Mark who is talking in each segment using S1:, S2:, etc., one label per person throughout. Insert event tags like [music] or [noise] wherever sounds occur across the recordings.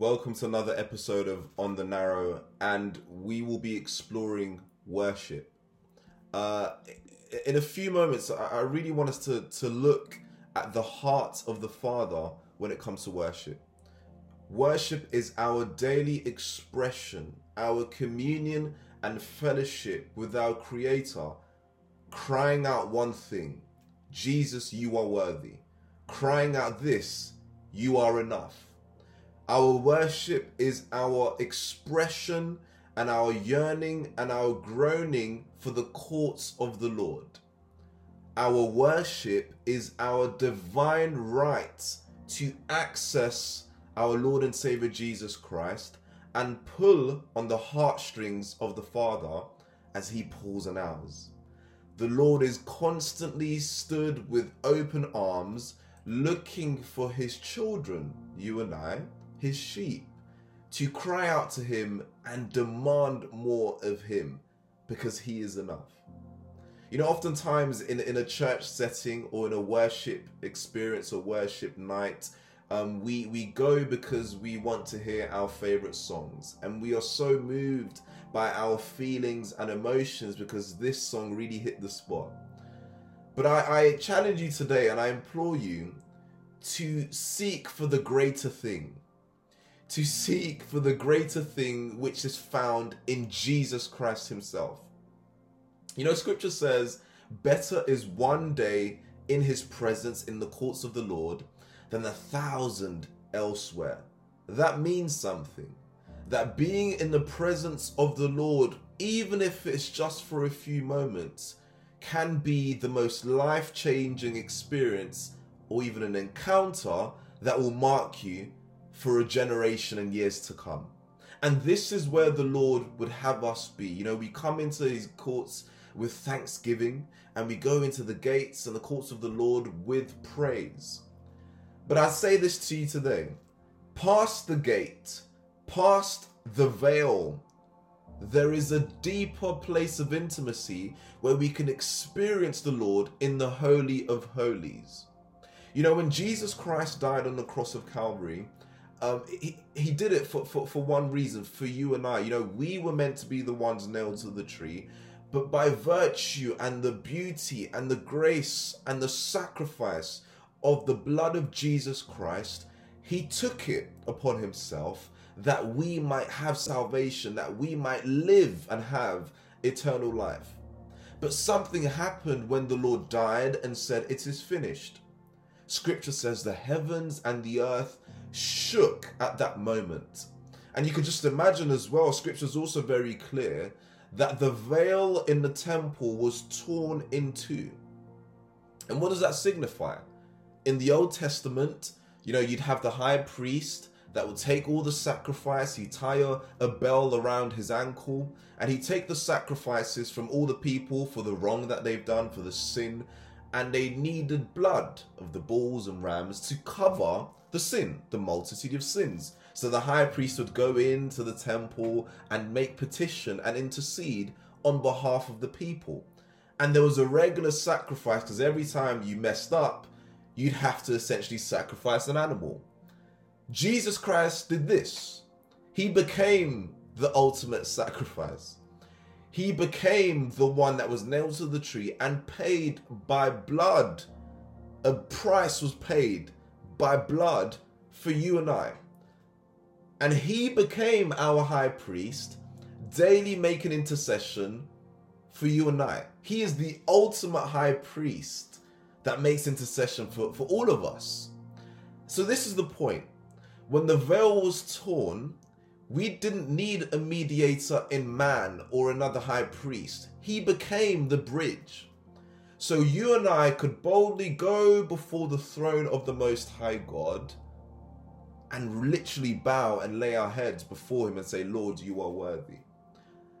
S1: Welcome to another episode of On the Narrow, and we will be exploring worship. Uh, in a few moments, I really want us to, to look at the heart of the Father when it comes to worship. Worship is our daily expression, our communion and fellowship with our Creator, crying out one thing Jesus, you are worthy. Crying out this, you are enough our worship is our expression and our yearning and our groaning for the courts of the Lord. Our worship is our divine right to access our Lord and Savior Jesus Christ and pull on the heartstrings of the Father as He pulls on ours. The Lord is constantly stood with open arms looking for His children, you and I his sheep, to cry out to him and demand more of him because he is enough. You know, oftentimes in, in a church setting or in a worship experience or worship night, um, we, we go because we want to hear our favorite songs and we are so moved by our feelings and emotions because this song really hit the spot. But I, I challenge you today and I implore you to seek for the greater thing to seek for the greater thing which is found in Jesus Christ Himself. You know, scripture says, Better is one day in His presence in the courts of the Lord than a thousand elsewhere. That means something. That being in the presence of the Lord, even if it's just for a few moments, can be the most life changing experience or even an encounter that will mark you for a generation and years to come. And this is where the Lord would have us be. You know, we come into his courts with thanksgiving and we go into the gates and the courts of the Lord with praise. But I say this to you today past the gate, past the veil, there is a deeper place of intimacy where we can experience the Lord in the Holy of Holies. You know, when Jesus Christ died on the cross of Calvary, um, he, he did it for, for, for one reason, for you and I. You know, we were meant to be the ones nailed to the tree, but by virtue and the beauty and the grace and the sacrifice of the blood of Jesus Christ, he took it upon himself that we might have salvation, that we might live and have eternal life. But something happened when the Lord died and said, It is finished. Scripture says the heavens and the earth shook at that moment. And you can just imagine as well, scripture is also very clear that the veil in the temple was torn in two. And what does that signify? In the Old Testament, you know, you'd have the high priest that would take all the sacrifice, he'd tie a, a bell around his ankle, and he'd take the sacrifices from all the people for the wrong that they've done, for the sin, and they needed blood of the bulls and rams to cover the sin, the multitude of sins. So the high priest would go into the temple and make petition and intercede on behalf of the people. And there was a regular sacrifice because every time you messed up, you'd have to essentially sacrifice an animal. Jesus Christ did this. He became the ultimate sacrifice. He became the one that was nailed to the tree and paid by blood. A price was paid by blood for you and I. And he became our high priest, daily making intercession for you and I. He is the ultimate high priest that makes intercession for, for all of us. So, this is the point. When the veil was torn, we didn't need a mediator in man or another high priest. He became the bridge. So you and I could boldly go before the throne of the Most High God and literally bow and lay our heads before Him and say, Lord, you are worthy.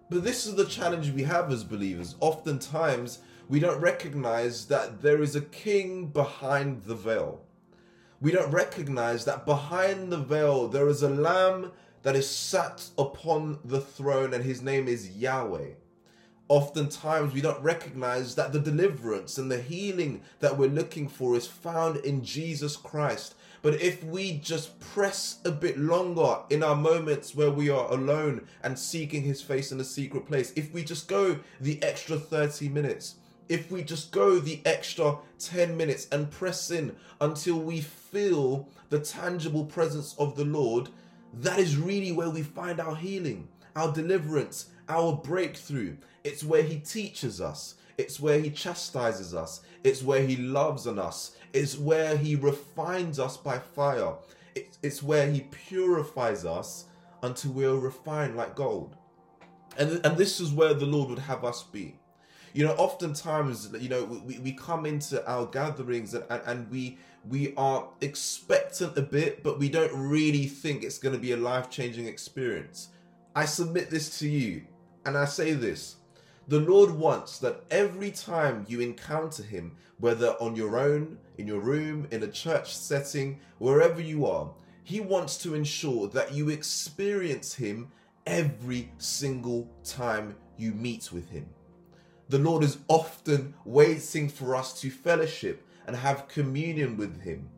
S1: But this is the challenge we have as believers. Oftentimes, we don't recognize that there is a king behind the veil. We don't recognize that behind the veil there is a lamb that is sat upon the throne, and his name is Yahweh oftentimes we don't recognize that the deliverance and the healing that we're looking for is found in Jesus Christ. But if we just press a bit longer in our moments where we are alone and seeking his face in a secret place, if we just go the extra 30 minutes, if we just go the extra 10 minutes and press in until we feel the tangible presence of the Lord, that is really where we find our healing, our deliverance, our breakthrough. It's where He teaches us, it's where He chastises us, it's where He loves on us, it's where He refines us by fire, it's where He purifies us until we are refined like gold. And, and this is where the Lord would have us be you know oftentimes you know we, we come into our gatherings and, and, and we we are expectant a bit but we don't really think it's going to be a life-changing experience. I submit this to you and i say this. The lord wants that every time you encounter him whether on your own in your room in a church setting wherever you are he wants to ensure that you experience him every single time you meet with him the Lord is often waiting for us to fellowship and have communion with Him.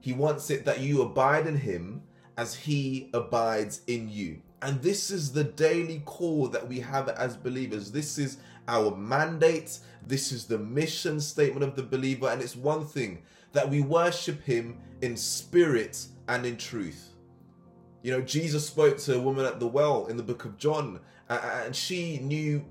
S1: He wants it that you abide in Him as He abides in you. And this is the daily call that we have as believers. This is our mandate. This is the mission statement of the believer. And it's one thing that we worship Him in spirit and in truth. You know, Jesus spoke to a woman at the well in the book of John, and she knew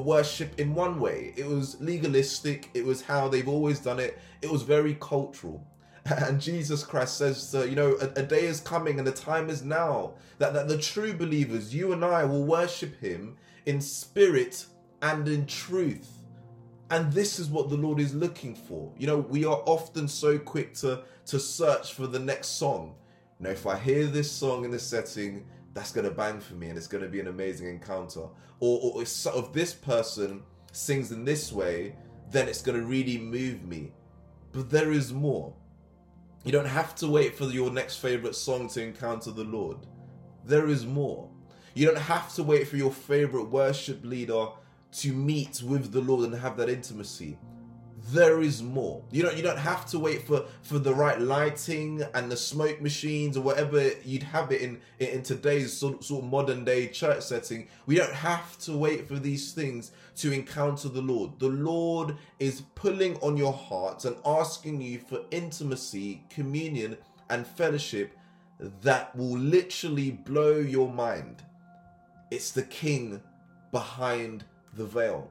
S1: worship in one way. It was legalistic, it was how they've always done it, it was very cultural. [laughs] And Jesus Christ says, uh, you know, a, a, day is coming and the time is now that, that the true believers, you and I, will worship Him in spirit and in truth. And this is what the Lord is looking for. You know, we are often so quick to, to search for the next song. You know, if I hear this song in this setting, that's going to bang for me and it's going to be an amazing encounter. Or, or if, if this person sings in this way, then it's going to really move me. But there is more. You don't have to wait for your next favorite song to encounter the Lord. There is more. You don't have to wait for your favorite worship leader to meet with the Lord and have that intimacy there is more. You don't you don't have to wait for for the right lighting and the smoke machines or whatever you'd have it in in today's sort, sort of modern day church setting. We don't have to wait for these things to encounter the Lord. The Lord is pulling on your heart and asking you for intimacy, communion, and fellowship that will literally blow your mind. It's the King behind the veil.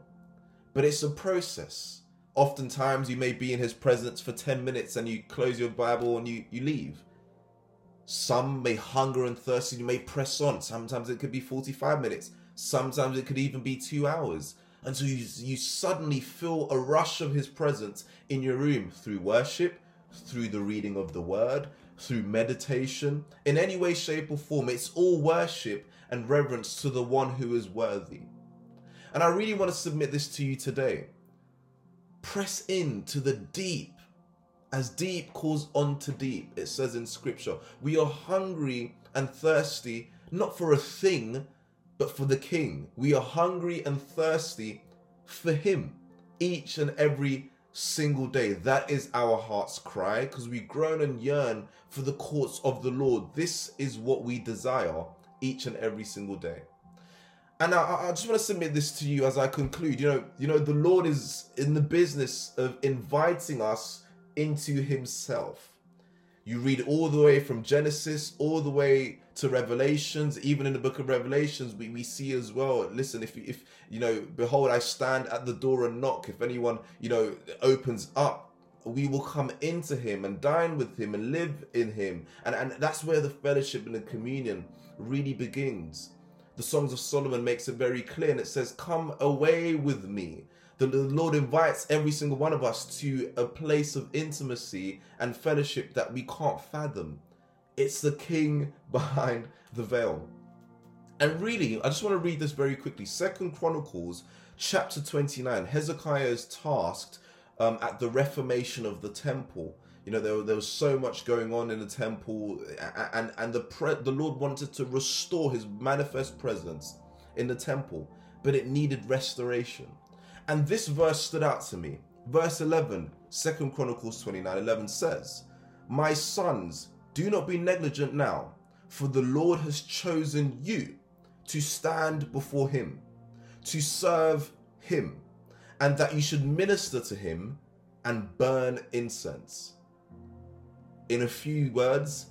S1: But it's a process oftentimes you may be in his presence for 10 minutes and you close your Bible and you, you leave. Some may hunger and thirst and you may press on. Sometimes it could be 45 minutes. Sometimes it could even be two hours. Until you, you suddenly feel a rush of his presence in your room through worship, through the reading of the word, through meditation, in any way, shape, or form. It's all worship and reverence to the one who is worthy. And I really want to submit this to you today press in to the deep as deep calls on to deep it says in scripture. We are hungry and thirsty not for a thing but for the king. We are hungry and thirsty for him each and every single day. That is our heart's cry because we groan and yearn for the courts of the lord. This is what we desire each and every single day and I, I, just want to submit this to you as I conclude. You know, you know, the Lord is in the business of inviting us into Himself. You read all the way from Genesis all the way to Revelations. Even in the book of Revelations, we, we see as well. Listen, if if you know, behold, I stand at the door and knock. If anyone you know opens up, we will come into Him and dine with Him and live in Him. And and that's where the fellowship and the communion really begins the Songs of Solomon makes it very clear and it says, Come away with me. The Lord invites every single one of us to a place of intimacy and fellowship that we can't fathom. It's the King [laughs] behind the veil. And really, I just want to read this very quickly. Second Chronicles chapter 29. Hezekiah is tasked um, at the reformation of the temple you know there, there was so much going on in the temple and and the pre- the lord wanted to restore his manifest presence in the temple but it needed restoration and this verse stood out to me verse 11 second chronicles 29 11 says My sons, do not be negligent now, for the Lord has chosen you to stand before him, to serve him, and that you should minister to him and burn incense. In a few words,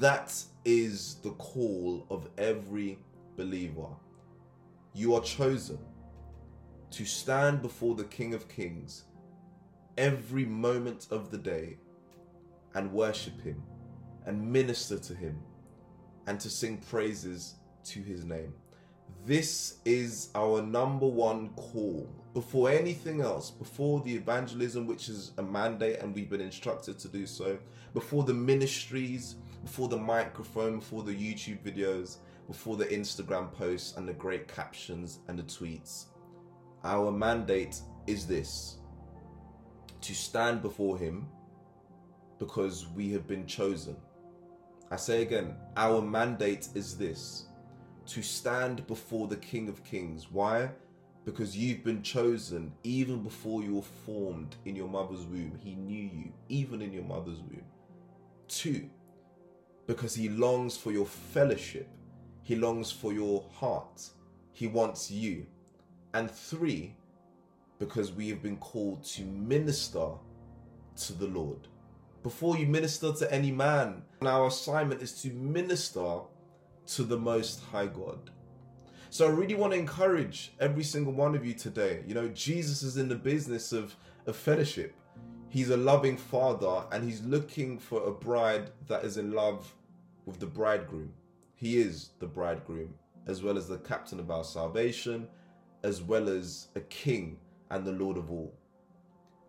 S1: that is the call of every believer. You are chosen to stand before the King of Kings every moment of the day and worship Him and minister to Him and to sing praises to His name. This is our number one call before anything else, before the evangelism, which is a mandate and we've been instructed to do so, before the ministries, before the microphone, before the YouTube videos, before the Instagram posts and the great captions and the tweets. Our mandate is this to stand before Him because we have been chosen. I say again, our mandate is this to stand before the King of Kings. Why? Because you've been chosen even before you were formed in your mother's womb. He knew you, even in your mother's womb. Two, because He longs for your fellowship, He longs for your heart, He wants you. And three, because we have been called to minister to the Lord. Before you minister to any man, our assignment is to minister to the Most High God. So I really want to encourage every single one of you today. You know, Jesus is in the business of, of fellowship. He's a loving father and he's looking for a bride that is in love with the bridegroom. He is the bridegroom, as well as the captain of our salvation, as well as a king and the Lord of all.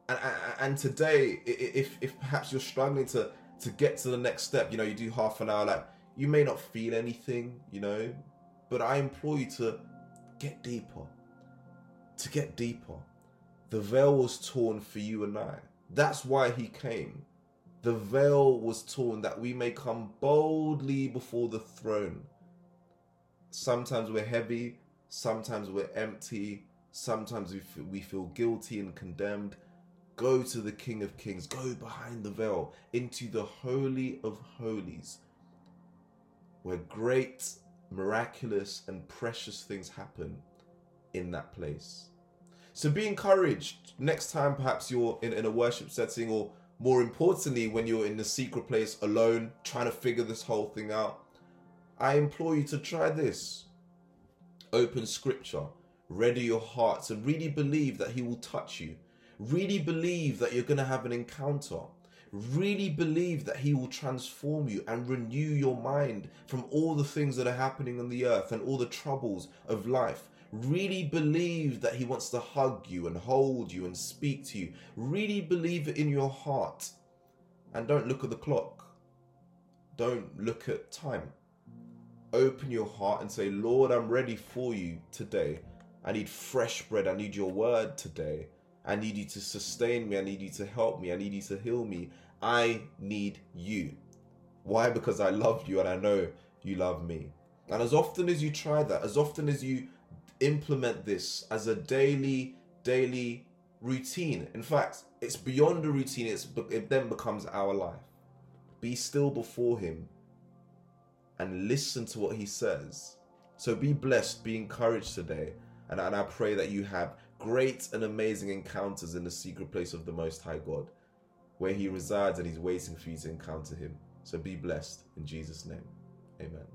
S1: And, and today, if, if perhaps you're struggling to, to get to the next step, you know, you do half an hour, like you may not feel anything, you know, but I implore you to get deeper. To get deeper. The veil was torn for you and I. That's why he came. The veil was torn that we may come boldly before the throne. Sometimes we're heavy, sometimes we're empty, sometimes we feel, we feel guilty and condemned. Go to the King of Kings, go behind the veil into the Holy of Holies, where great, miraculous, and precious things happen in that place. So be encouraged next time, perhaps you're in, in a worship setting, or more importantly, when you're in the secret place alone, trying to figure this whole thing out. I implore you to try this. Open scripture, ready your hearts, and really believe that He will touch you. Really believe that you're going to have an encounter. Really believe that He will transform you and renew your mind from all the things that are happening on the earth and all the troubles of life. Really believe that He wants to hug you and hold you and speak to you. Really believe it in your heart. And don't look at the clock. Don't look at time. Open your heart and say, Lord, I'm ready for you today. I need fresh bread. I need your word today. I need you to sustain me. I need you to help me. I need you to heal me. I need you. Why? Because I love you and I know you love me. And as often as you try that, as often as you implement this as a daily, daily routine, in fact, it's beyond a routine, it's, it then becomes our life. Be still before Him and listen to what He says. So be blessed, be encouraged today. And, and I pray that you have great and amazing encounters in the secret place of the Most High God, where He resides and He's waiting for you to encounter Him. So be blessed in Jesus' name. Amen.